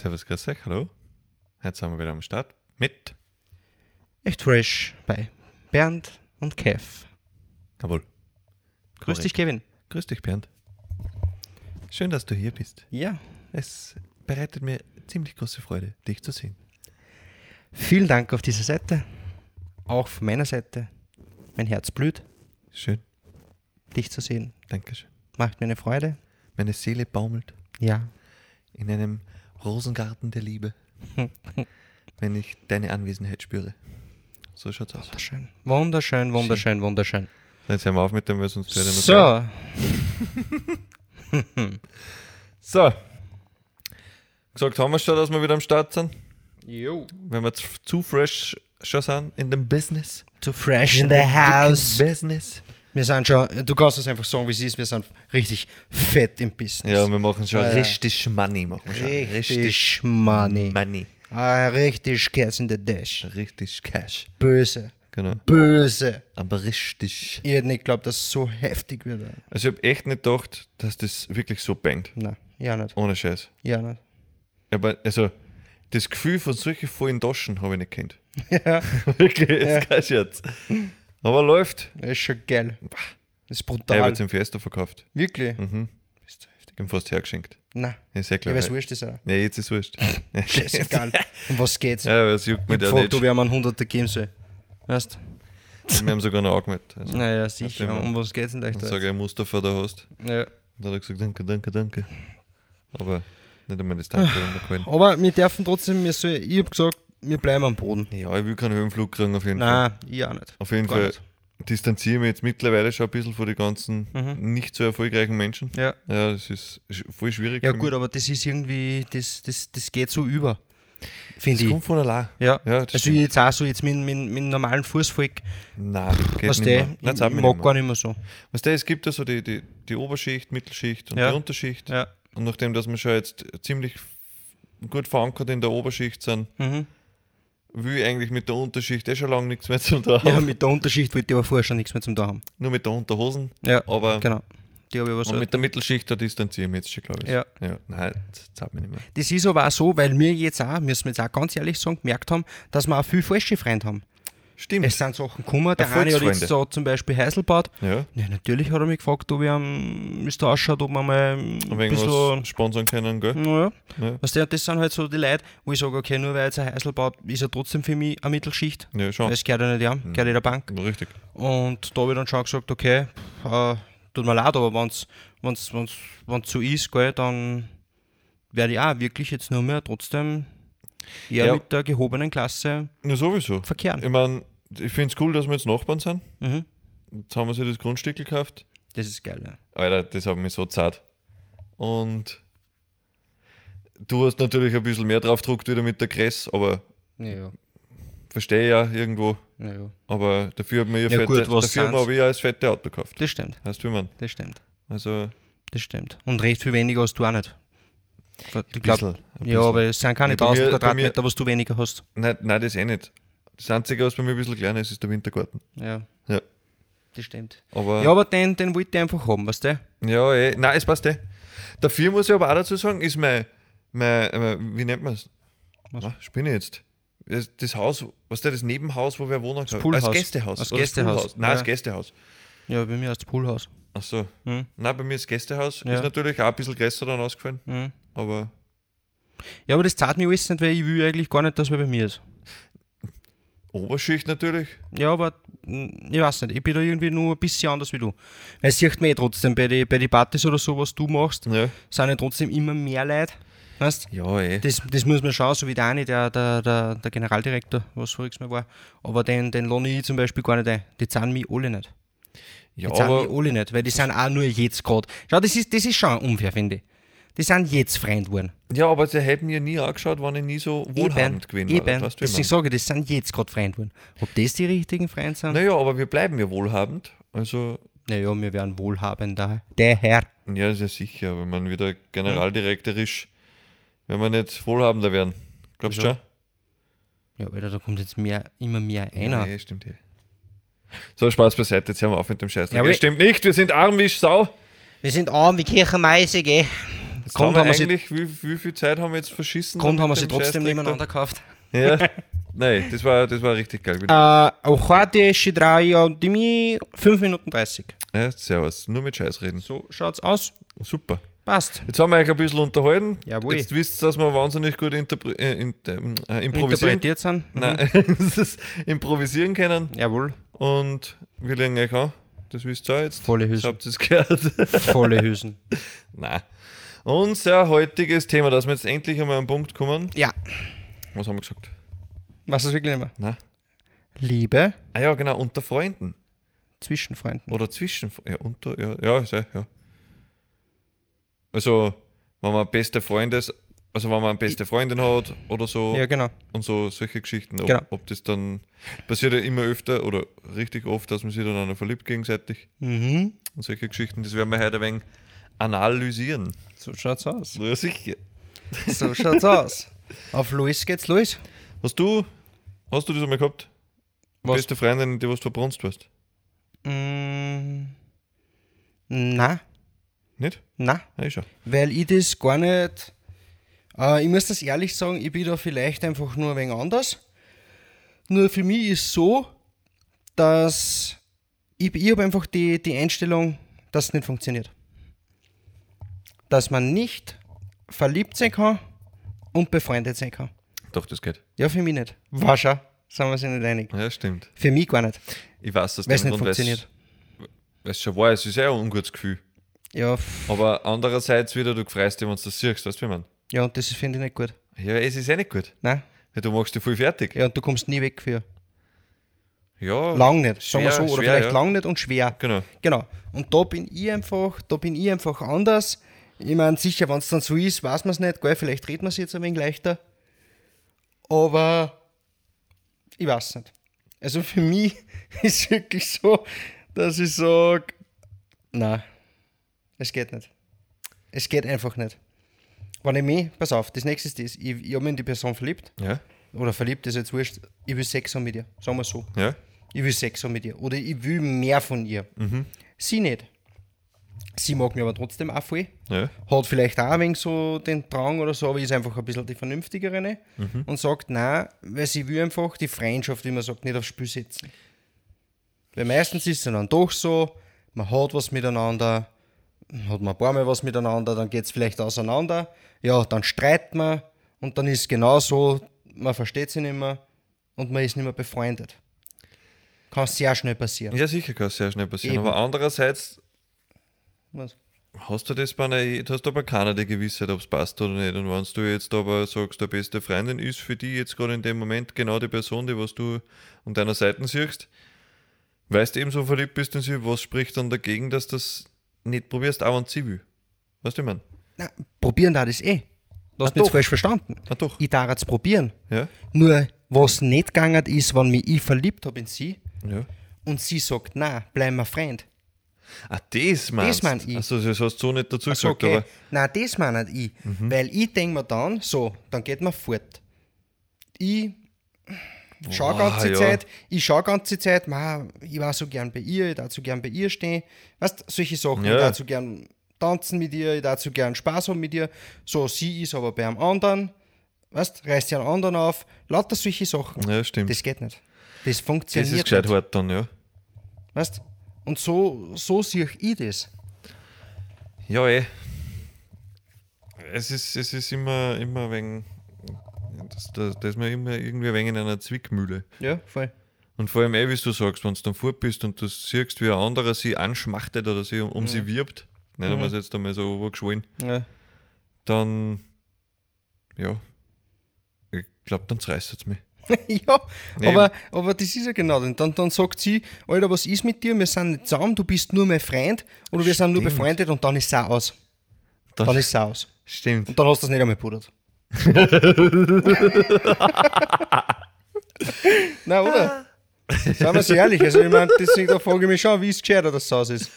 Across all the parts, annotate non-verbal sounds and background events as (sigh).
Servus, grüß euch, hallo. Heute sind wir wieder am Start mit. Echt fresh bei Bernd und Kev. Jawohl. Grüß Korrekt. dich, Kevin. Grüß dich, Bernd. Schön, dass du hier bist. Ja. Es bereitet mir ziemlich große Freude, dich zu sehen. Vielen Dank auf dieser Seite. Auch von meiner Seite. Mein Herz blüht, Schön, dich zu sehen. Dankeschön. Macht mir eine Freude. Meine Seele baumelt Ja. in einem Rosengarten der Liebe, (laughs) wenn ich deine Anwesenheit spüre. So schaut's aus. Wunderschön. Wunderschön, wunderschön, wunderschön. Jetzt hören wir auf mit dem, weil sonst werde ich So. (laughs) So. Gesagt haben wir schon, dass wir wieder am Start sind. Jo. Wenn wir zu, fresh schon sind in dem Business. Zu fresh in the house. Business. Wir sind schon, du kannst es einfach sagen, wie es ist, wir sind richtig fett im Business. Ja, wir machen schon Ja. richtig Money. Machen wir schon. Richtig money. Money. Ah, richtig Cash in the Dash. Richtig Cash. Böse. Genau. Böse. Aber richtig. Ich hätte nicht geglaubt, dass es so heftig wird. Also ich habe echt nicht gedacht, dass das wirklich so bangt. Nein, ja nicht. Ohne Scheiß. Ja nicht. Aber also, das Gefühl von solchen vollen Taschen habe ich nicht kennt. (laughs) Ja, (laughs) Wirklich, ist kein Scherz. Aber läuft. das ist schon geil. Das ist Ich brutal. habe jetzt im Fiesta verkauft. Wirklich? Mhm. Bist du heftig. Ich fast hergeschenkt. Nein. Ist sehr Ja, klar. was wurscht ist auch. Ja, jetzt ist wurscht. (laughs) Scheißegal. Um was geht's? ja, aber es juckt ich mich gefragt, nicht. ich ihm einen Hunderter geben soll. Weißt Wir haben sogar noch angemeldet. Also, Naja, sicher. immer. Um was geht's denn dann euch da? sage ich, Mustafa, da hast. Ja. Und dann hat er gesagt, danke, danke, danke. Aber nicht einmal das Danke. Aber wir dürfen trotzdem, wir soll, ich hab gesagt, wir bleiben am Boden. Ja, ich will keinen Höhenflug kriegen auf jeden Fall. Nein, ich auch nicht. Auf jeden Gar Fall nicht. distanziere ich mich jetzt mittlerweile schon ein bisschen von den ganzen nicht so erfolgreichen Menschen. Ja. Ja, das ist voll schwierig. Ja gut, aber das ist irgendwie, das, das, das geht so über. Finde ich. kommt von allein. Ja, Ja, also stimmt. ich jetzt auch so jetzt mit, mit, mit normalen Fußvolk, Nein, geht nicht der, ich, ich mag nicht gar nicht mehr so. Weißt du, es gibt ja so die, die, die Oberschicht, Mittelschicht und Ja. die Unterschicht. Ja. Und nachdem, dass wir schon jetzt ziemlich gut verankert in der Oberschicht sind, Mhm. will ich eigentlich mit der Unterschicht eh schon lange nichts mehr zu tun haben. Ja, mit der Unterschicht wollte ich aber vorher schon nichts mehr zum da haben. Nur mit der Unterhosen. Ja, Aber genau. Die habe ich aber so. und mit der Mittelschicht, da distanziere ich mich jetzt schon, glaube ich. Ja. ja. Nein, das zahlt mich nicht mehr. Das ist aber auch so, weil wir jetzt auch, müssen wir jetzt auch ganz ehrlich sagen, gemerkt haben, dass wir auch viel falsche Freunde haben. Stimmt. Es sind Sachen gekommen, der eine hat jetzt so zum Beispiel Heiselbad. ja. Ja, natürlich hat er mich gefragt, ob ich am, wie es da ausschaut, ob man mal ein bisschen... sponsern können, gell? Naja, Ja. weißt du, das sind halt so die Leute, wo ich sage, okay, nur weil jetzt ein Heiselbad ist er trotzdem für mich eine Mittelschicht. Ja, schon. Das gehört ja nicht an, gehört ja der Bank. Richtig. Und da habe ich dann schon gesagt, okay, äh, tut mir leid, aber wenn es wenn's, wenn's, wenn's so ist, gell, dann werde ich auch wirklich jetzt nur mehr trotzdem eher Ja. mit der gehobenen Klasse Ja, sowieso. verkehren. Ich meine, ich finde es cool, dass wir jetzt Nachbarn sind. Mhm. Jetzt haben wir sich das Grundstück gekauft. Das ist geil, ja. Alter, das hat mich so zart. Und du hast natürlich ein bisschen mehr drauf gedruckt wieder mit der Kress, aber Ja, ja. Verstehe ja irgendwo. ja, ja. Aber dafür hat mir ja, Ja, fette, gut, was dafür sind's? habe ich ja das fette Auto gekauft. Das stimmt, Weißt du, wie man? das stimmt, Also, das stimmt. Und recht viel weniger hast du auch nicht. Ich glaub, bisschen, ein ja, aber es sind keine Ja, bei 1000 mir- Quadratmeter, was du weniger hast. nein, nein, das eh nicht. Das Einzige, was bei mir ein bisschen kleiner ist, ist der Wintergarten. Ja, Ja. das stimmt. Aber, Ja, aber den, den wollte ich einfach haben, weißt du? ja, eh. Nein, es passt eh. Dafür muss ich aber auch dazu sagen, ist mein, mein, mein wie nennt man es? Was? Was? Spinne jetzt. Das, das Haus, was ist das Nebenhaus, wo wir wohnen können? Poolhaus. Als Gästehaus. Als das Gästehaus. Nein, Ja. als Gästehaus. Ja, bei mir ist das Poolhaus. Ach so. Mhm. Nein, bei mir ist Gästehaus. Ja. Ist natürlich auch ein bisschen größer dann ausgefallen. Mhm. Aber Ja, aber das zahlt mir alles nicht, weil ich will eigentlich gar nicht, dass er bei mir ist. Oberschicht natürlich. Ja, aber mm, ich weiß nicht, ich bin da irgendwie nur ein bisschen anders wie du. Weil es sieht man eh trotzdem bei den bei die Partys oder so, was du machst, Ja. sind ja trotzdem immer mehr Leute. Weißt Ja, eh. das, das muss man schauen, so wie der eine, der, der, der, der Generaldirektor, was voriges Mal war. Aber den, den lohne ich zum Beispiel gar nicht ein. Die zahlen mich alle nicht. Die Ja, zahlen aber mich alle nicht, weil die sind auch nur jetzt gerade. Schau, das ist, das ist schon unfair, finde ich. Die sind jetzt Freund geworden. Ja, aber sie hätten mir nie angeschaut, wenn ich nie so wohlhabend gewesen wäre. Weißt du, ich Deswegen sage ich, das sind jetzt gerade Freund geworden. Ob das die richtigen Freunde sind? Naja, aber wir bleiben ja wohlhabend. Also Naja, wir wären wohlhabender. Der Herr. Ja, ist ja sicher, aber man wieder generaldirektorisch, wenn wir nicht wohlhabender werden. Glaubst du schon? Ja, Alter, da kommt jetzt mehr, immer mehr einer. Nee, stimmt ja. So, Spaß beiseite, jetzt hören wir auf mit dem Scheiß. Ja, stimmt nicht, wir sind arm wie Sau. Wir sind arm wie Kirchenmeise, gell? Jetzt Grund haben wir eigentlich, wie, wie, viel Zeit haben wir jetzt verschissen? Grund haben wir sie trotzdem nebeneinander gekauft. Ja, nein, das war, das war richtig geil. Äh, Auch heute Shidraya und Dimi, 5 Minuten 30. Ja, servus, nur mit Scheiß reden. So schaut's aus. Super. Passt. Jetzt haben wir euch ein bisschen unterhalten. Jawohl. Jetzt wisst ihr, dass wir wahnsinnig gut interpre äh, in, ähm, äh, improvisieren, Interpretiert sind. Mhm. Nein, (laughs) improvisieren können. Jawohl. Und wir legen euch an. Das wisst ihr jetzt. Volle Hüsen. habt ihr es gehört. (laughs) Volle Hüsen. Nein. Unser heutiges Thema, dass wir jetzt endlich einmal an den Punkt kommen. Ja. Was haben wir gesagt? Was ist wirklich immer? Nein. Liebe Ah ja, genau, unter Freunden. zwischen Freunden. Oder zwischen. Ja, unter. Ja, ja, ja. Also, wenn man beste Freunde ist, also wenn man eine beste Freundin hat oder so Ja, genau. und so solche Geschichten. Ob, Genau. ob das dann passiert ja immer öfter oder richtig oft, dass man sich dann auch noch verliebt gegenseitig Mhm. und solche Geschichten. Das werden wir heute ein wenig analysieren. So schaut's aus. Ja, sicher. So schaut's aus. Auf Luis geht's los. Hast du, hast du das einmal gehabt? Was? Beste Freundin, die was du verbrunst warst? Mm, na, Nicht? Ja, ich schon. Weil ich das gar nicht. Äh, ich muss das ehrlich sagen, ich bin da vielleicht einfach nur ein wenig anders. Nur für mich ist so, dass ich, ich habe einfach die, die Einstellung, dass es nicht funktioniert. Dass man nicht verliebt sein kann und befreundet sein kann. Doch, das geht. Ja, für mich nicht. War schon, sind wir uns nicht einig. Ja, stimmt. Für mich gar nicht, Ich weiß, dass es nicht funktioniert. Weil es schon war, es ist ja ein ungutes Gefühl. Ja, Aber andererseits wieder, du freust dich, wenn du das siehst, weißt du, wie man? ja, und das finde ich nicht gut. Ja, es ist eh nicht gut. Nein? Weil du machst dich voll fertig. Ja, und du kommst nie weg für. Ja, Lang nicht, sagen wir schwer, so. Oder schwer, vielleicht ja. lang nicht und schwer. Genau. Genau. Und da bin ich einfach, da bin ich einfach anders. Ich meine, sicher, wenn es dann so ist, weiß man es nicht, gell? vielleicht redet man es jetzt ein wenig leichter. Aber ich weiß nicht. Also für mich (laughs) ist wirklich so, dass ich sage, nein, es geht nicht. Es geht einfach nicht. Wenn ich mich, pass auf, das nächste ist das, ich, ich habe mich in die Person verliebt, Ja, oder verliebt ist jetzt wurscht, ich will Sex haben mit ihr, sagen wir so. ja. Ich will Sex haben mit ihr. Oder ich will mehr von ihr. Mhm. Sie nicht. Sie mag mich aber trotzdem auch voll. Ja, Hat vielleicht auch ein wenig so den Drang oder so, aber ist einfach ein bisschen die vernünftigere ne? Mhm. und sagt, nein, weil sie will einfach die Freundschaft, wie man sagt, nicht aufs Spiel setzen. Weil meistens ist es dann doch so, man hat was miteinander, hat man ein paar Mal was miteinander, dann geht es vielleicht auseinander, ja, dann streitet man und dann ist es genau so, man versteht sich nicht mehr und man ist nicht mehr befreundet. Kann sehr schnell passieren. ja sicher kann es sehr schnell passieren. Eben. Aber andererseits Was? hast du das bei einer, du hast aber keiner die Gewissheit, ob es passt oder nicht. Und wenn du jetzt aber sagst, der beste Freundin ist für die jetzt gerade in dem Moment genau die Person, die was du an deiner Seite siehst, weißt du eben so verliebt bist in sie, was spricht dann dagegen, dass das nicht probierst, auch sie will? Weißt du, ich meine? Na, probieren da das eh. Du hast mich jetzt falsch verstanden. Ah, doch. Ich darf es probieren. Ja? Nur, was nicht gegangen ist, wenn mich ich verliebt habe in sie Ja. und sie sagt, na, bleib mir Freund. Ah, das meinst mein ich. Also, das hast du so nicht dazu Also, gesagt, okay, aber. nein, das meine ich. Weil ich denke mir dann, so, dann geht man fort. Ich schaue Boah, ganze ja. Zeit, ich schaue ganze Zeit, ma, ich war so gern bei ihr, ich darf so gern bei ihr stehen. Weißt solche Sachen, Ja. ich darf so gern tanzen mit ihr, ich darf so gern Spaß haben mit ihr. So, sie ist aber bei einem anderen, weißt reißt ja einen anderen auf. Lauter solche Sachen. Ja, stimmt. Das, Das geht nicht. Das ist funktioniert gescheit nicht. hart dann, ja. Weißt Und so, so sehe ich das. Ja, eh. Es ist, es ist immer, immer wenig. Das, das, das ist man immer irgendwie ein wenig in einer Zwickmühle. Ja, voll. Und vor allem, eh, wie du sagst, wenn du dann fort bist und du siehst, wie ein anderer sie anschmachtet oder sie um, um sie wirbt, nennen wir es jetzt einmal so übergeschwollen, Ja. dann. Ja. Ich glaube, dann zerreißt es mich. (laughs) ja, Nee, aber, aber das ist ja genau. Dann, dann sagt sie, Alter, was ist mit dir? Wir sind nicht zusammen, du bist nur mein Freund oder wir sind nur Stimmt. befreundet und dann ist es aus. Dann, Dann ist es aus. stimmt. Und dann hast du das nicht einmal pudert. (laughs) Nein, oder? Sagen wir es ehrlich, also ich meine, deswegen da frage ich mich schon, wie es gescheiter das aus ist.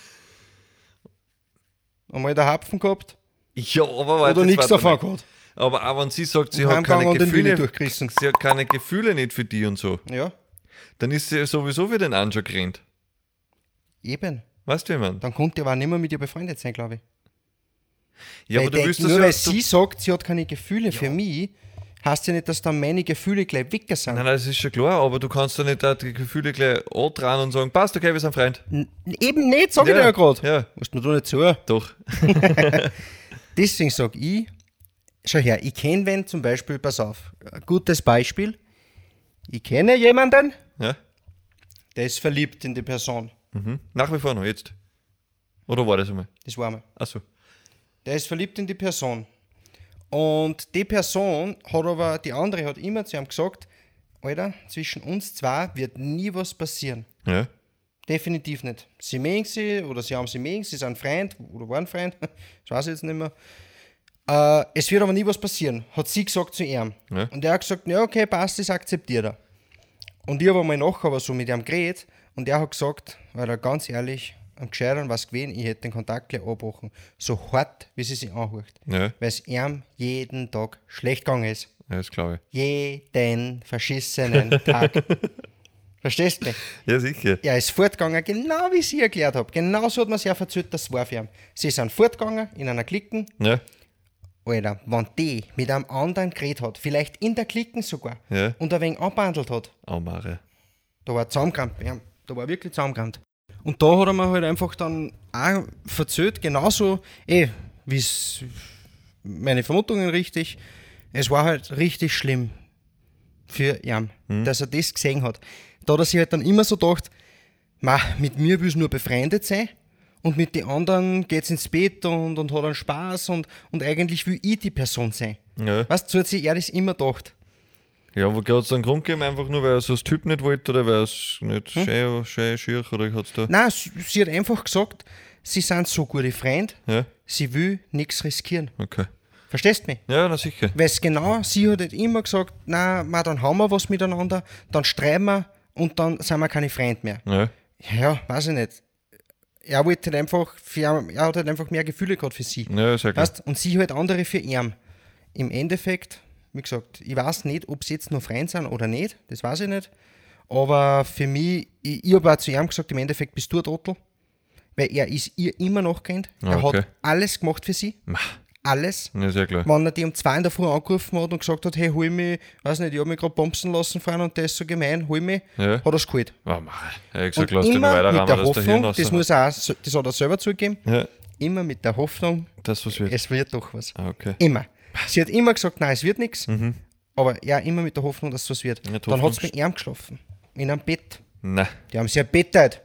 Einmal der Hapfen gehabt Ja, aber warte, oder nichts davon gehabt. Aber auch wenn sie sagt, sie hat keine Gefühle, sie hat keine Gefühle nicht für die und so, Ja, dann ist sie sowieso für den Anschau gerannt. eben. Weißt du, wie ich mein? Dann konnte er aber nicht mehr mit ihr befreundet sein, glaube ich. Ja, weil aber du willst nur ja... weil du- sie sagt, sie hat keine Gefühle für mich, heißt ja nicht, dass dann meine Gefühle gleich weg sind. Nein, nein, das ist schon klar, aber du kannst doch nicht die Gefühle gleich andrehen und sagen, passt, okay, wir sind Freund. N- Eben nicht, sag ich Ja, dir ja gerade. ja. Musst mir da nicht zu. Doch. (laughs) (laughs) Deswegen sag ich, schau her, ich kenne wen zum Beispiel, pass auf, ein gutes Beispiel. Ich kenne jemanden, Ja? der ist verliebt in die Person. Mhm. Nach wie vor noch, jetzt. Oder war das einmal? Das war mal. Achso. Der ist verliebt in die Person. Und die Person hat aber, die andere hat immer zu ihm gesagt, Alter, zwischen uns zwei wird nie was passieren. Ja. Definitiv nicht. Sie mögen sie oder sie haben sie mögen, sie sind Freund oder waren Freund, (laughs) das weiß ich jetzt nicht mehr. Äh, es wird aber nie was passieren, hat sie gesagt zu ihm. Ja. Und er hat gesagt, ja okay, passt, das akzeptiert er. Und ich habe mal nachher so mit ihm geredet und er hat gesagt, weil er ganz ehrlich, am Gescheitern was gewesen, ich hätte den Kontakt gleich abbrochen. So hart, wie sie sich anhört. Ja, Weil es ihm jeden Tag schlecht gegangen ist. ja das glaube Jeden verschissenen Tag. (laughs) Verstehst du mich? ich. Ja, sicher. Er ist fortgegangen, genau wie sie erklärt habe. Genauso hat man sich auch erzählt, das war für ihn. Sie sind fortgegangen in einer Klicken. Ja, Alter, wenn die mit einem anderen geredet hat, vielleicht in der Klicken sogar, Ja. und ein wenig anbandelt hat, oh Mare. da war zusammengekrampft. Ja, da war wirklich zusammengekrampft. Und da hat er mir halt einfach dann auch verzählt, genauso, eh, wie es meine Vermutungen richtig, es war halt richtig schlimm für ihn, dass er das gesehen hat. Da hat er sich halt dann immer so gedacht, ma, mit mir will es nur befreundet sein und mit den anderen geht's ins Bett und, und hat einen Spaß und, und eigentlich will ich die Person sein. Ja. Weißt du, so hat sich er das immer gedacht. Ja, aber hat es einen Grund gegeben, einfach nur, weil er so das Typ nicht wollte oder weil es nicht Hm? schön, schön schier oder hat es da. Nein, sie, sie hat einfach gesagt, sie sind so gute Freunde, Ja, sie will nichts riskieren. okay. Verstehst du mich? Ja, na sicher. Weil es genau, sie hat halt immer gesagt, na, ma, dann haben wir was miteinander, dann streiten wir und dann sind wir keine Freunde mehr. Ja, Ja, weiß ich nicht. Er wollte halt einfach, für, er hat halt einfach mehr Gefühle gehabt für sie. ja ja klar. Weißt? Und sie halt andere für ihn. Im Endeffekt, wie gesagt, ich weiß nicht, ob sie jetzt nur Freunde sind oder nicht, das weiß ich nicht. Aber für mich, ich, ich habe auch zu ihm gesagt, im Endeffekt bist du ein Trottel. Weil er ist ihr immer noch kennt. Er Ah, okay. hat alles gemacht für sie. Alles. ja, ja klar. Wenn er die um zwei in der Früh angerufen hat und gesagt hat, hey, hol mich, weiß nicht, ich habe mich gerade bombsen lassen, Freund, und der ist so gemein, hol mich, Ja. hat er es geholt. Oh. Er hat gesagt, Und immer mit der Hoffnung, raus. das, muss er auch, das hat er selber zugegeben, Ja, immer mit der Hoffnung, das was wird. es wird doch was. Ah, okay. Immer. Sie hat immer gesagt, nein, es wird nichts. Aber ja, immer mit der Hoffnung, dass es was wird. Mhm. Ja, Dann hat sie mit ihm geschlafen. In einem Bett. Nein, Die haben sie ja bettet.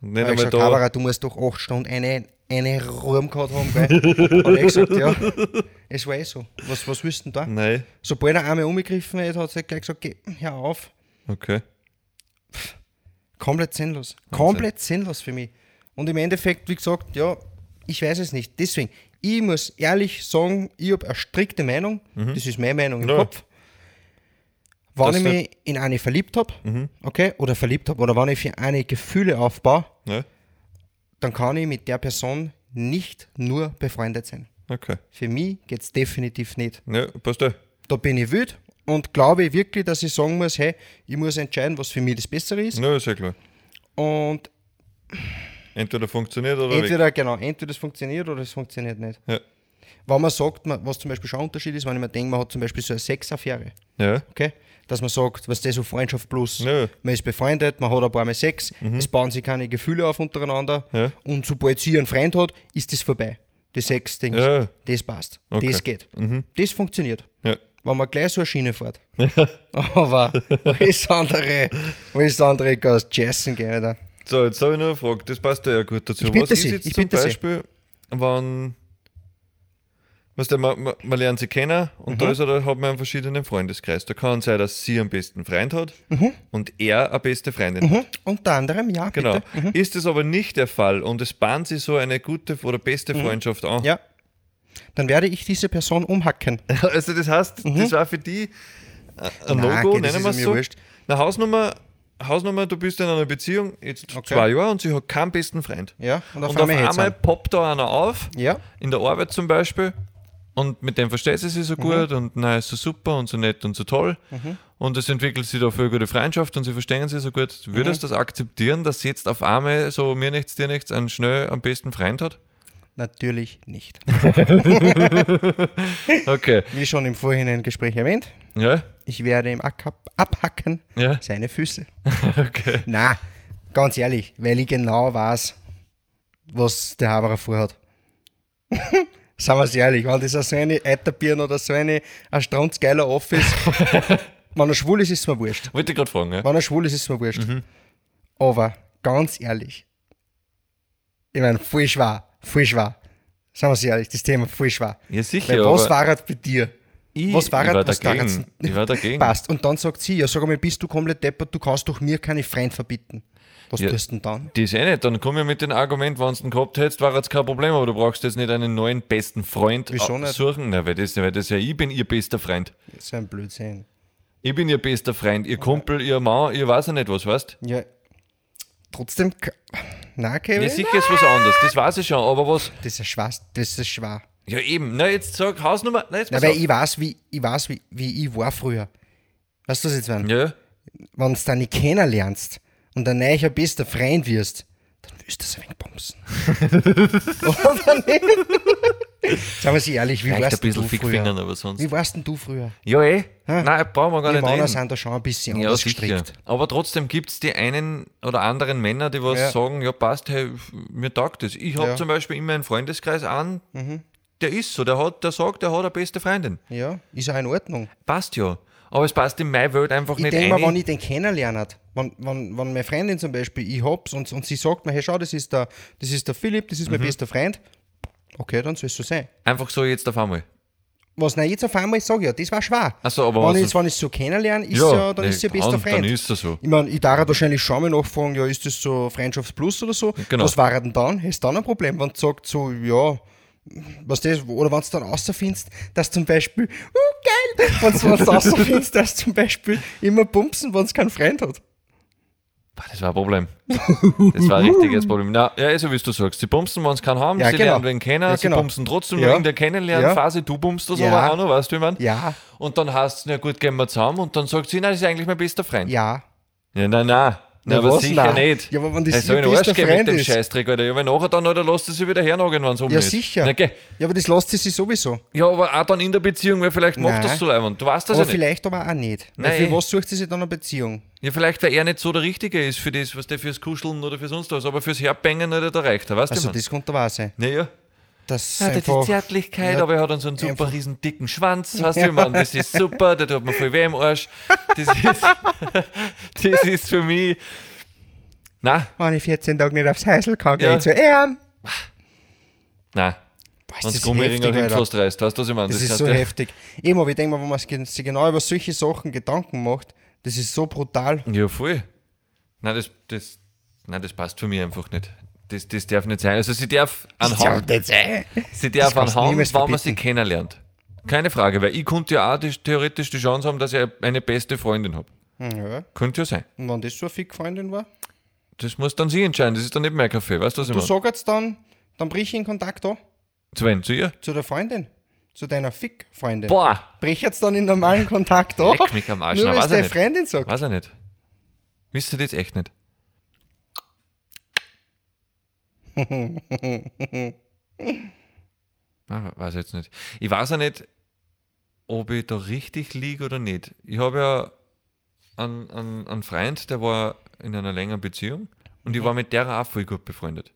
nicht ich gesagt. Barbara, du musst doch acht Stunden eine, eine Ruhe gehabt haben. Gell? (laughs) Hat er gesagt, ja, es war eh so. Was, was willst du denn da? Nein, Sobald er einmal umgegriffen hat, hat sie gleich gesagt, geh, hör auf. okay. Komplett sinnlos. Komplett sinnlos für mich. Und im Endeffekt, wie gesagt, ja, ich weiß es nicht. Deswegen, ich muss ehrlich sagen, ich habe eine strikte Meinung. Das ist meine Meinung im Mhm. Ja. Kopf. Wenn Das ich mich in eine verliebt habe, Mhm. okay, oder verliebt habe, oder wenn ich für eine Gefühle aufbaue, Ja, dann kann ich mit der Person nicht nur befreundet sein. okay. Für mich geht es definitiv nicht. Ja, passt ja. Da bin ich wild und glaube wirklich, dass ich sagen muss, hey, ich muss entscheiden, was für mich das Bessere ist. Ja, ist ja klar. Und Entweder funktioniert oder weg. entweder, genau, entweder es funktioniert oder es funktioniert nicht. Ja. Wenn man sagt, man, was zum Beispiel schon ein Unterschied ist, wenn ich mir denke, man hat zum Beispiel so eine Sexaffäre, Ja, okay? Dass man sagt, was das so Freundschaft plus, Ja. man ist befreundet, man hat ein paar Mal Sex, es bauen sich keine Gefühle auf untereinander Ja. und sobald sie einen Freund hat, ist das vorbei. Das Sex-Ding, Ja. das passt, Okay. das geht. Das funktioniert. ja. Wenn man gleich so eine Schiene fährt. (laughs) Aber alles andere, alles andere geht aus Jessen gehen, Alter. So, jetzt habe ich noch eine Frage, das passt ja gut dazu. Ich bitte was ist Sie, jetzt ich zum bitte Sie. Beispiel, wenn, weißt du, man, man, man lernt sie kennen und Mhm. da ist er, da hat man einen verschiedenen Freundeskreis. Da kann sein, dass sie einen besten Freund hat Mhm. und er eine beste Freundin hat. Hm? Unter anderem, ja, Genau. Mhm. Ist das aber nicht der Fall und es bahnt sich so eine gute oder beste Freundschaft an. Mhm. Ja. Dann werde ich diese Person umhacken. (laughs) Also das heißt, das war für die äh, ein das nennen ist wir es so. wurscht. Eine Hausnummer Hausnummer, du bist in einer Beziehung, jetzt Okay. zwei Jahre und sie hat keinen besten Freund. Ja, und auf Und auf einmal einmal poppt da einer auf, Ja, in der Arbeit zum Beispiel, und mit dem versteht sie sich so gut und na, ist so super und so nett und so toll. Und es entwickelt sich da voll gute Freundschaft und sie verstehen sich so gut. Würdest du das akzeptieren, dass sie jetzt auf einmal so mir nichts, dir nichts, einen schnell am besten Freund hat? Natürlich nicht. (laughs) Okay. Wie schon im vorherigen Gespräch erwähnt, Ja? ich werde ihm ab- abhacken Ja? seine Füße. (laughs) Okay. Na, ganz ehrlich, weil ich genau weiß, was der Haberer vorhat. (laughs) Sagen wir es ehrlich, wenn das so eine Eiterbirne oder so eine ein strunzgeiler Office, wenn er schwul ist, ist es mir wurscht. Wollte ich gerade fragen, ja? Wenn er schwul ist, ist es mir wurscht. Mhm. Aber ganz ehrlich, ich meine, voll schwer, voll schwer. Sagen wir es ehrlich, das Thema voll schwer. Ja, sicher. Weil was war es bei dir? ich, was war ich war was dagegen. Ich war dagegen. (laughs) Passt. Und dann sagt sie, ja, sag einmal, bist du komplett deppert, du kannst doch mir keine Freund verbieten. Was Ja. tust du denn dann? Das eh nicht. Dann komm ich mit dem Argument, wenn du den gehabt hättest, war jetzt kein Problem, aber du brauchst jetzt nicht einen neuen besten Freund Wieso nicht? suchen. Nein, weil das, weil das ja ich bin ihr bester Freund. Das ist ein Blödsinn. Ich bin ihr bester Freund, ihr Kumpel, ihr Mann, ihr weiß ja nicht was, weißt Ja, trotzdem, na, Kevin, Ja, sicher ist was anderes, das weiß ich schon, aber was? das ist schwer, das ist schwer. Ja, eben. Na, jetzt sag Hausnummer. Na, jetzt Na, weil ich weiß, wie, ich weiß, wie, wie ich war früher. Weißt du, was jetzt meine? Ja, Wenn du dann nicht kennenlernst und ein neuer bester Freund wirst, dann willst du es ein wenig bumsen. (laughs) Oder nicht? Sagen wir sie ehrlich, wie vielleicht warst ein bisschen denn du früher? aber sonst. Wie warst denn du früher? Ja, eh. Nein, brauchen wir gar Die nicht Männer reden. sind da schon ein bisschen Ja, anders sicher. gestrickt. Aber trotzdem gibt es die einen oder anderen Männer, die was Ja. sagen, ja passt, hey, mir taugt das. Ich habe Ja. Mhm. zum Beispiel immer einen Freundeskreis an, der ist so, der hat, der sagt, der hat eine beste Freundin. Ja, ist auch in Ordnung. Passt ja. Aber es passt in meine Welt einfach Ich nicht denke mal, wenn ich den kennenlerne, wenn, wenn, wenn meine Freundin zum Beispiel, ich hab's und, und sie sagt mir, hey, schau, das ist der, das ist der Philipp, das ist Mhm. mein bester Freund, okay, dann soll es so sein. Einfach so jetzt auf einmal. Was nein, jetzt auf einmal sage, ja, das war schwer. Ach so, aber wenn ich wenn ich so kennenlerne, ist ja, dann nee, ist ihr bester Freund. Dann ist das so. ich meine, ich darf wahrscheinlich schon mal nachfragen, ja, ist das so Freundschaftsplus oder so? Genau. Was war denn dann? Hast du dann ein Problem, wenn du sagst so, ja, was das, oder wenn du dann rausfindest, dass zum Beispiel, uh, geil, wenn du rausfindest, dass zum Beispiel immer bumsen, wenn es keinen Freund hat. Das war ein Problem. Das war ein richtiges Problem. Na, ja, also wie du sagst, sie bumsen, wenn sie keinen haben, Ja, sie genau. lernen wen kennen, Ja, sie genau. bumsen trotzdem Ja. in der Kennenlernphase, du bummst das Ja. aber auch noch, weißt du, wie man? Ja, Und dann heißt es, na gut, gehen wir zusammen und dann sagt sie, nein, das ist eigentlich mein bester Freund. ja. Ja, nein, nein. Na, Na, aber was? sicher Nein. nicht. Ja, aber wenn das Er soll ihr in den Arsch gehen mit Freund dem ist. Scheißdreck, Alter. Ja, wenn nachher dann, oder lässt er sich wieder hernagen, wenn es um Ja, ist. sicher. Na, geh. Ja, aber das lässt sie sich sowieso. Ja, aber auch dann in der Beziehung, weil vielleicht macht Nein. das so leibend. Du weißt das aber ja nicht. vielleicht aber auch nicht. Weil Nein. für was sucht sie sich dann eine Beziehung? Ja, vielleicht, weil er nicht so der Richtige ist für das, was der fürs Kuscheln oder für sonst was, aber fürs Herbängen nicht der Reicht. Weißt Also, du, das könnte wahr sein. Naja. Das Ja, der hat die einfach, Zärtlichkeit, Ja, aber er hat dann so einen super einfach- riesen dicken Schwanz, weißt du, man, das ist super, der tut mir voll weh im Arsch. Das ist, (laughs) das ist für mich, na, wenn ich 14 Tage nicht aufs Häusl kann, gehe Ja. ich zu Ehren. na, Boah, ist wenn das du Gummiring heftig, hinten Alter. fast reißt, weißt du, was ich meine? Das, ist heißt, so der- heftig. Aber ich denke mal, wenn man sich genau über solche Sachen Gedanken macht, das ist so brutal. Ja, voll. Nein, das, das, nein, das passt für mich einfach nicht. Das, das darf nicht sein. Also sie darf anhand, nicht sein. sie darf das du anhand, wann man sie kennenlernt. Keine Frage, weil ich konnte ja auch die, theoretisch die Chance haben, dass ich eine beste Freundin habe. Ja. Könnte ja sein. Und wenn das so eine Fick-Freundin war, Das muss dann sie entscheiden, das ist dann nicht mein Kaffee, weißt du, was ich du meine? sag jetzt dann, dann brich ich in Kontakt an Zu wen? Zu ihr? zu der Freundin. Zu deiner Fick-Freundin. Boah! Brich jetzt dann in normalen Kontakt an. Leck mich am Arsch. Nur weil deine nicht. Freundin sagt. Weiß ich nicht. Wisst ihr das echt nicht? (laughs) Ah, weiß ich jetzt nicht. Ich weiß ja nicht, ob ich da richtig liege oder nicht. Ich habe ja einen, einen, einen Freund, der war in einer längeren Beziehung und ich war mit der auch voll gut befreundet.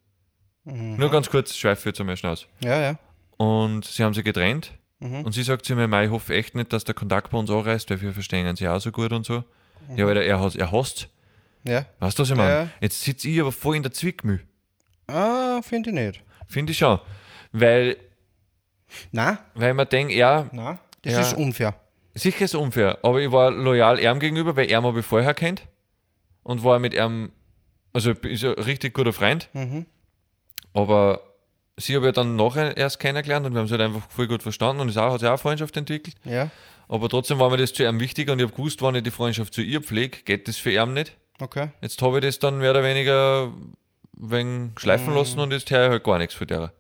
Nur ganz kurz, schweife jetzt einmal schnell aus. Ja, ja. Und sie haben sich getrennt. Mhm. Und sie sagt zu mir, "Mei, ich hoffe echt nicht, dass der Kontakt bei uns anreißt, weil wir verstehen sie auch so gut und so. Ja, weil er, has- er hasst. Ja. Weißt du, was ich meine? Ja. Jetzt sitze ich aber voll in der Zwickmühle. Ah, finde ich nicht. Finde ich schon. Weil, Nein, weil mir denke, ja, nein. Das Ja. ist unfair. sicher ist unfair, aber ich war loyal ihm gegenüber, weil er habe ich vorher kennt und war mit ihm, also ist ein richtig guter Freund. Mhm. Aber sie habe ich dann nachher erst kennengelernt und wir haben es halt einfach voll gut verstanden und es hat sich auch eine Freundschaft entwickelt. Ja. Aber trotzdem war mir das zu ihm wichtig und ich habe gewusst, wenn ich die Freundschaft zu ihr pflege, geht das für ihn nicht. Okay. Jetzt habe ich das dann mehr oder weniger wegen schleifen lassen und jetzt höre ich halt gar nichts von der.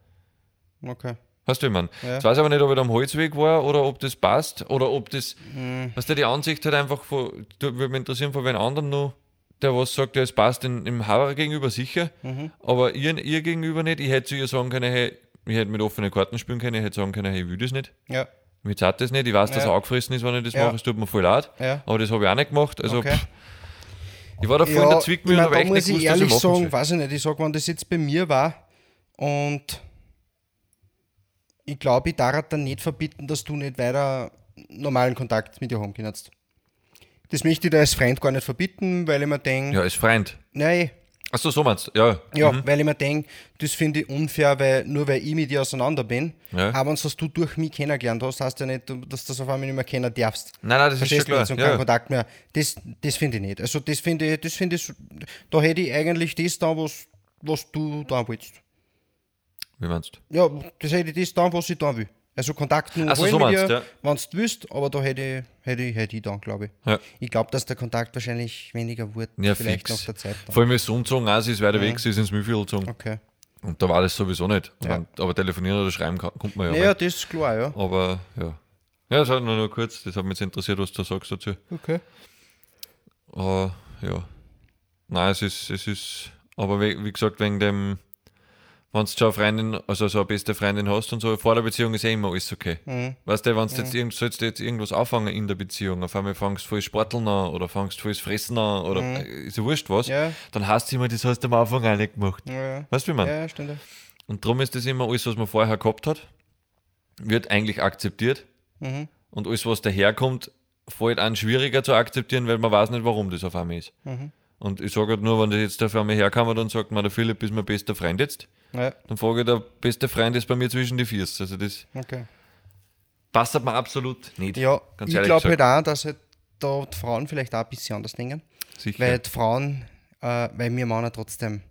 Okay. Weißt du, mein? Ja. Jetzt weiß ich aber nicht, ob ich da am Holzweg war oder ob das passt oder ob das, Mhm. weißt du, die Ansicht halt einfach von, würde mich interessieren von wen anderen noch, der was sagt, ja, es passt in, im Hauer gegenüber sicher, Mhm. aber ihr, ihr gegenüber nicht. Ich hätte zu ihr sagen können, hey, ich hätte mit offenen Karten spielen können, ich hätte sagen können, hey, ich will das nicht. Ja. Mir zahlt das nicht, ich weiß, dass Ja. er angefressen ist, wenn ich das Ja. mache, es tut mir voll leid, Ja. aber das habe ich auch nicht gemacht. Also, Okay. pff, ich war da voll in der Zwickmühle ich und mein, habe echt muss nicht ich gewusst, was ich ehrlich sagen, soll. weiß ich nicht, ich sag, wenn das jetzt bei mir war und ich glaube, ich darf dann nicht verbieten, dass du nicht weiter normalen Kontakt mit dir haben kannst. Das möchte ich dir als Freund gar nicht verbieten, weil ich mir denke, Ja, als Freund. nein, Achso, so meinst du, ja. ja, weil ich mir denke, das finde ich unfair, weil nur weil ich mit dir auseinander bin, Ja. aber was du durch mich kennengelernt hast, heißt ja nicht, dass du das auf einmal nicht mehr kennen darfst. Nein, nein, das ist schon Verstehst du klar. und Ja, keinen. Kontakt mehr. Das, das finde ich nicht. Also das finde ich, das finde ich, da hätte ich eigentlich das da, was, was du da willst. Wie meinst du? Ja, das hätte ich das da, was ich da will. Also Kontakt nur Ach so, ja. wenn du willst, aber da hätte ich, hätte hätte ich da, glaube ich. Ja. Ich glaube, dass der Kontakt wahrscheinlich weniger wird, Ja, vielleicht fix. nach der Zeit. Dann. Vor allem ist so umgezogen, sie ist weiter weg, sie ist ins Mühlviertel gezogen. Okay. Und da war das sowieso nicht. Ja. dann, aber telefonieren oder schreiben kann, kommt man ja. Naja, rein. das ist klar, ja. Aber ja. Ja, das hat nur, nur kurz, das hat mich jetzt interessiert, was du sagst dazu. Okay. Aber ja. Nein, es ist, es ist, aber wie, wie gesagt, wegen dem, wenn du schon eine Freundin, also so eine beste Freundin hast und so, vor der Beziehung ist eh immer alles okay. Mhm. Weißt du, wenn du jetzt, irgend, sollst du jetzt irgendwas anfangen in der Beziehung, auf einmal fangst du voll Sporteln an oder fangst voll Fressen an oder äh, ist ja wurscht was, Mhm. Ja. dann heißt es immer, das hast du am Anfang auch nicht gemacht. Ja. Weißt du, wie man? Ja, stimmt. Und darum ist das immer alles, was man vorher gehabt hat, wird eigentlich akzeptiert. Mhm. Und alles, was daherkommt, fällt an schwieriger zu akzeptieren, weil man weiß nicht, warum das auf einmal ist. Mhm. Und ich sage halt nur, wenn das jetzt auf einmal herkommt und sagt, man, der Philipp ist mein bester Freund jetzt, Ja, dann frage ich, der beste Freund ist bei mir zwischen die Viers. Also das okay. passt mir absolut nicht. Ja, Ganz ich glaube halt auch, dass halt da die Frauen vielleicht auch ein bisschen anders denken. Sicher. Weil die Frauen, äh, weil wir Männer trotzdem,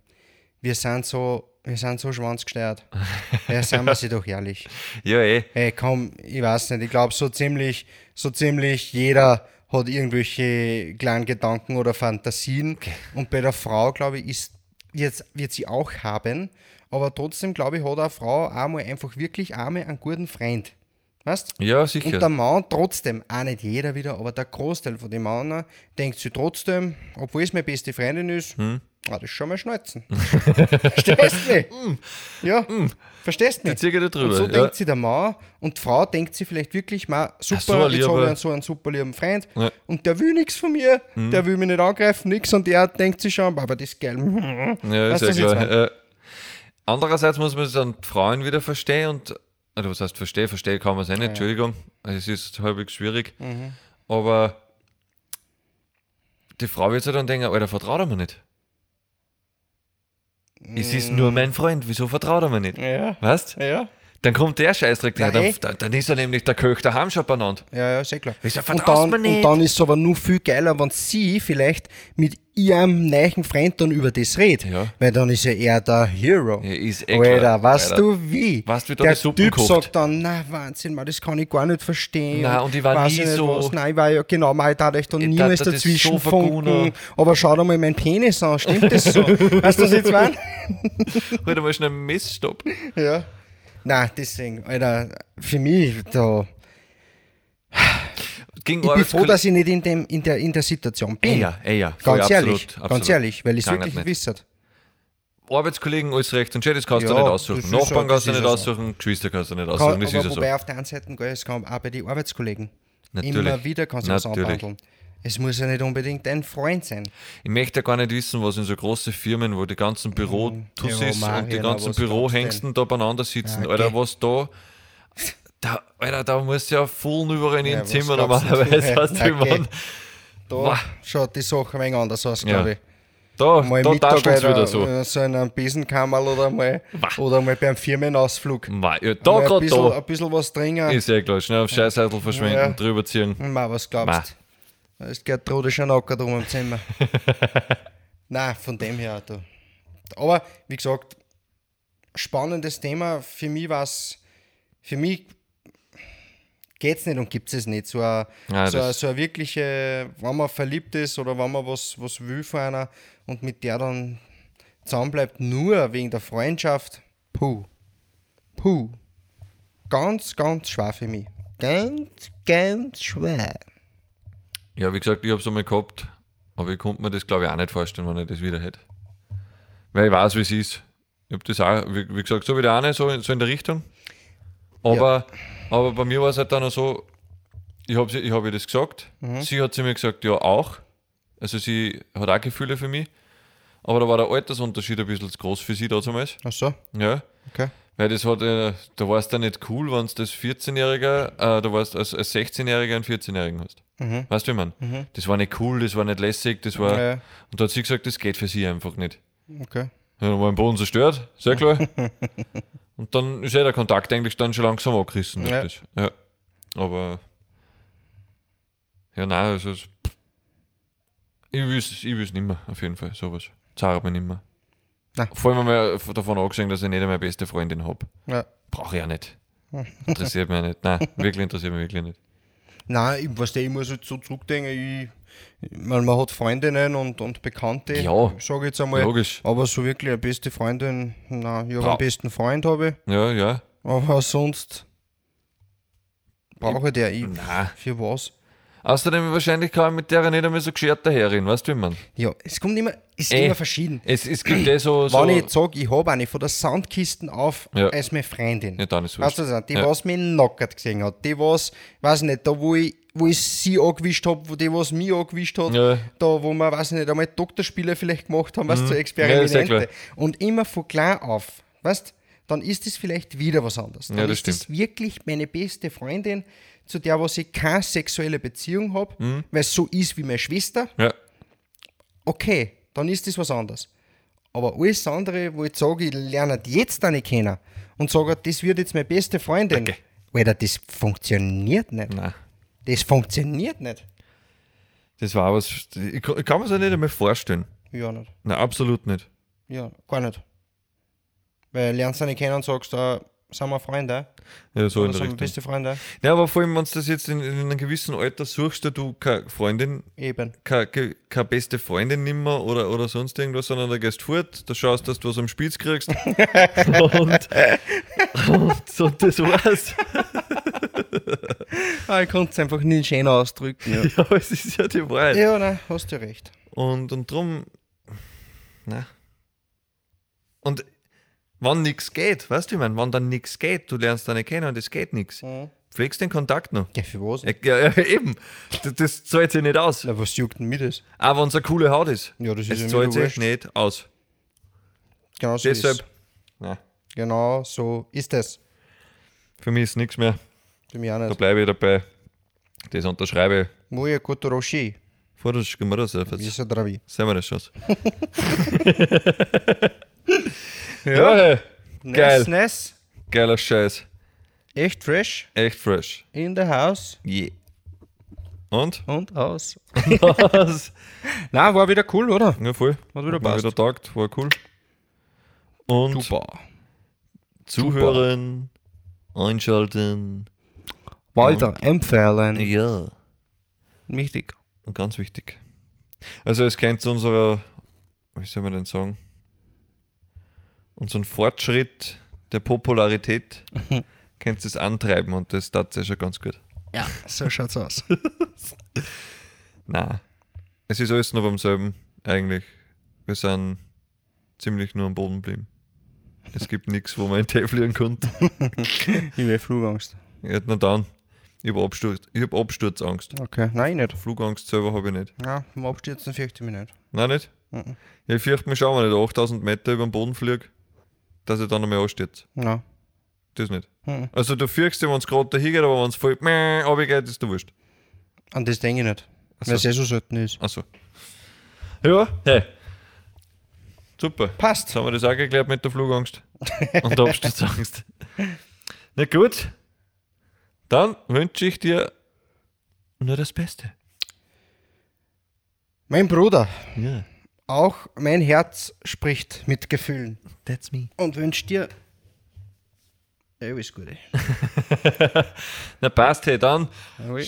wir sind so, wir sind so schwanzgesteuert. (laughs) ja, seien wir sie doch ehrlich. ja, eh. Hey, komm, ich weiß nicht, ich glaube so ziemlich, so ziemlich jeder hat irgendwelche kleinen Gedanken oder Fantasien. Und bei der Frau, glaube ich, ist, jetzt wird sie auch haben. Aber trotzdem, glaube ich, hat eine Frau einmal einfach wirklich einmal einen guten Freund. Weißt Ja, sicher. und der Mann trotzdem, auch nicht jeder wieder, aber der Großteil von den Männern denkt sich trotzdem, obwohl es meine beste Freundin ist, Hm. Ah, das ist schon mal Schneuzen. (laughs) Verstehst du mich? ja, verstehst du zieh ich da drüber, Und so ja. denkt sich der Mann und die Frau denkt sich vielleicht wirklich mal, super, so ein jetzt habe ich einen, so einen super lieben Freund Ja. Und der will nichts von mir, der will mich nicht angreifen, nichts und der denkt sich schon, aber das ist geil. (laughs) Ja, Weißt ist ja klar. Äh, andererseits muss man dann die Frauen wieder verstehen und, also was heißt verstehen? Verstehen kann man es eh nicht, Entschuldigung. Also es ist halbwegs schwierig. Mhm. Aber die Frau wird sich dann denken, Alter, vertraut er mir nicht. Es ist nur mein Freund, wieso vertraut er mir nicht? Ja, Weißt ja. Dann kommt der Scheißdreck, Na, dann, eh. dann, dann ist er nämlich der Köch daheim schon benannt. Ja, ja, sehr klar. Wieso und, dann, und dann ist es aber nur viel geiler, wenn sie vielleicht mit ihrem neuen Freund dann über das redet. Ja. Weil dann ist ja er der Hero. Ja, ist eh Alter, weißt du wie? Weißt du, wie da Der Typ kocht? sagt dann, na Wahnsinn, man, das kann ich gar nicht verstehen. Nein, und ich war weiß nie ich nicht so- Was. Nein, ich war ja, genau, man, ich darf euch da Ich niemals dazwischen so. Aber schau dir mal meinen Penis an, stimmt das so? (laughs) weißt du, was ich jetzt meine? Halt mal schnell einen Messstopp. Ja. Nein, deswegen, Alter, für mich, da... Gegen Ich bin froh, dass ich nicht in, dem, in, der, in der Situation bin. Eh ja, eh ja. Voll, Ganz absolut, ehrlich, absolut. ganz ehrlich, weil ich es wirklich nicht. gewusst Arbeitskollegen, alles recht und schön, das kannst du Ja, nicht das aussuchen. Nachbarn kannst das du nicht ja so. aussuchen, Geschwister kannst du nicht Kann, aussuchen, das aber ist ja so. wobei auf der einen Seite, es kann auch bei den Arbeitskollegen. Natürlich. Immer wieder kannst du Natürlich. anwandeln. Es muss ja nicht unbedingt dein Freund sein. Ich möchte ja gar nicht wissen, was in so großen Firmen, wo die ganzen Büro-Tussis Ja, und die ganzen du Bürohengsten da beieinander sitzen. Ja, Alter, okay. was da, da. Alter, da muss ja voll überall in Ja, was Zimmer normalerweise. (laughs) Du, Okay. wie man, Da Wah. schaut die Sache ein wenig anders aus, Ja. glaube ich. da, Mal da Mittag bei wieder der- so. so in einem Besenkammerl oder mal, oder mal beim Firmenausflug. Mei, ja, da gerade da. ein bisschen was trinken. Ist ja klar, schnell auf Scheißheitel verschwinden, Ja. drüber ziehen. Was glaubst du? Da ist Gertrude schon Acker drum im Zimmer. (laughs) Nein, von dem her. Du. Aber wie gesagt, spannendes Thema. Für mich war es, für mich geht's nicht und gibt es nicht. So eine, Ja, so, eine, so eine wirkliche, wenn man verliebt ist oder wenn man was, was will von einer und mit der dann zusammenbleibt, nur wegen der Freundschaft, puh. Puh. Ganz, ganz schwer für mich. Ganz, ganz schwer. Ja, wie gesagt, ich habe es einmal gehabt, aber ich konnte mir das, glaube ich, auch nicht vorstellen, wenn ich das wieder hätte. Weil ich weiß, wie es ist. Ich habe das auch, wie, wie gesagt, so wie der eine, so, in- so in der Richtung. Aber, aber bei mir war es halt dann auch so, ich habe ich hab ihr das gesagt, sie hat zu mir gesagt, ja auch. Also sie hat auch Gefühle für mich. Aber da war der Altersunterschied ein bisschen zu groß für sie damals. Ach so, Ja. okay. Weil das hat, äh, da war es dann nicht cool, wenn du das 14-Jähriger, äh, da warst als, als 16-Jähriger einen 14-Jährigen hast. Weißt du, wie man? Das war nicht cool, das war nicht lässig, das war. Ja. Und da hat sie gesagt, das geht für sie einfach nicht. Okay. Ja, dann war im Boden zerstört, sehr klar. (laughs) Und dann ist ja der Kontakt eigentlich dann schon langsam angerissen. Ja. Das. ja. Aber. Ja, nein, also. Ich will es ich will's nicht mehr, auf jeden Fall, sowas. Zahlt mir nicht mehr. Nein. Vor allem davon angesehen, dass ich nicht meine beste Freundin habe. Ja. Brauche ich ja nicht. Interessiert mich auch nicht. Nein, (laughs) wirklich interessiert mich wirklich nicht. Nein, ich, ich muss jetzt so zurückdenken, ich, weil man hat Freundinnen und, und Bekannte, Ja. sage jetzt einmal. Logisch. Aber so wirklich eine beste Freundin, nein, ich habe einen besten Freund, habe ich. Ja, ja. Aber sonst brauche ich der ich. Nein. Für was? Außerdem wahrscheinlich kann ich mit der nicht einmal so geschert daherreden, weißt du, wie man? Ja, es kommt immer, es ist Ey. immer verschieden. Es, es gibt eh so. so Wenn ich jetzt sage, ich habe eine von der Sandkisten auf Ja. als meine Freundin. ja, dann ist es Weißt du, was, die, Ja. was mich nackert gesehen hat, die, was, weiß nicht, da, wo ich, wo ich sie angewischt habe, wo die, was mich angewischt hat, Ja. Mhm. da, wo wir, weiß nicht, einmal Doktorspiele vielleicht gemacht haben, du, so Ja, Experimente. ja und immer von klein auf, weißt dann ist es vielleicht wieder was anderes. Dann Ja, das ist es wirklich meine beste Freundin, zu der, was ich keine sexuelle Beziehung habe, Mhm. weil es so ist wie meine Schwester Ja. okay, dann ist das was anderes. Aber alles andere, wo ich sage, ich lerne jetzt eine kennen und sage, das wird jetzt meine beste Freundin, Okay. Alter, das funktioniert nicht. Nein. Das funktioniert nicht. Das war was. Ich, kann- ich kann mir das nicht einmal vorstellen. Ja, nicht. Nein, absolut nicht. Ja, gar nicht. Weil lernst du eine kennen und sagst, da sind wir Freunde. Ja, so in der Richtung. beste Freunde. Ja, aber vor allem, wenn du das jetzt in, in einem gewissen Alter suchst, da du keine Freundin, Eben. keine, keine, beste Freundin nimmer oder, oder sonst irgendwas, sondern da gehst fort, da schaust, dass du was am Spitz kriegst. (laughs) und, und so, das war's. Ah, ich konnte es einfach nie schön ausdrücken. Ja, (laughs) Ja, es ist ja die Wahrheit. ja nein, hast du recht. Und, und drum, na. Und wenn nichts geht, weißt du, ich meine, wenn dann nichts geht, du lernst eine kennen und es geht nichts, Mhm. pflegst den Kontakt noch. Ja, für was? Ja, ja, (laughs) eben. Das, das zahlt sich nicht aus. Na, was juckt denn mir das? Auch wenn es eine coole Haut ist. Ja, das ist es ja zahlt sich nicht aus. Genau so Deshalb, ist na, Genau so ist es. für mich ist nichts mehr. Für mich auch Da nicht. bleibe ich dabei. Das unterschreibe ich. Moje Kotoroshi. Vor das gehen wir das auf. Wie Jetzt so dravi. sehen wir das schon. (laughs) (laughs) (laughs) ja, hey. geil. Nice, nice. Geiler Scheiß. Echt fresh. Echt fresh. In the house Yeah. Und? (laughs) und aus. Was? (laughs) Na, war wieder cool, oder? Ja, voll. Hat wieder Hat passt. wieder taugt, war cool. Und Super. zuhören, einschalten. Weiter empfehlen. Ja. Wichtig. Und ganz wichtig. Also es kennt zu unserer, wie soll man denn sagen, unseren Fortschritt der Popularität (laughs) kennt es antreiben und das tat ja schon ganz gut. Ja, so (laughs) schaut's aus. Na, es ist alles noch beim selben eigentlich. Wir sind ziemlich nur am Boden geblieben. Es gibt nichts, wo man in Tee fliegen konnte. ich will Flugangst. Ja, na dann. Ich habe Absturz, ich hab Absturzangst. Okay, nein, ich nicht. Flugangst selber habe ich nicht. Ja, im Abstürzen fürchte ich mich nicht. Nein, nicht? Mhm. Ja, ich fürchte mich schon, wenn ich da 8000 Meter über den Boden fliege, dass ich dann einmal anstürze. Ja. Das nicht. Mhm. Also du fürchst dich, wenn es gerade da hingeht, aber wenn es voll runtergeht, ist du wurscht. An das denke ich nicht. Ach Weil es so. eh so selten ist. Achso. Ja, hey. Super. Passt. Jetzt haben wir das auch geklärt mit der Flugangst (laughs) und der Absturzangst. Na gut, dann wünsche ich dir nur das Beste. Mein Bruder, Ja, auch mein Herz spricht mit Gefühlen that's me. und wünscht dir alles Gute. (laughs) Na passt, hey, dann. Ui.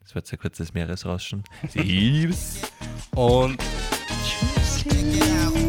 Das wird so ein kurzes Meeresrauschen. Servus. Und out.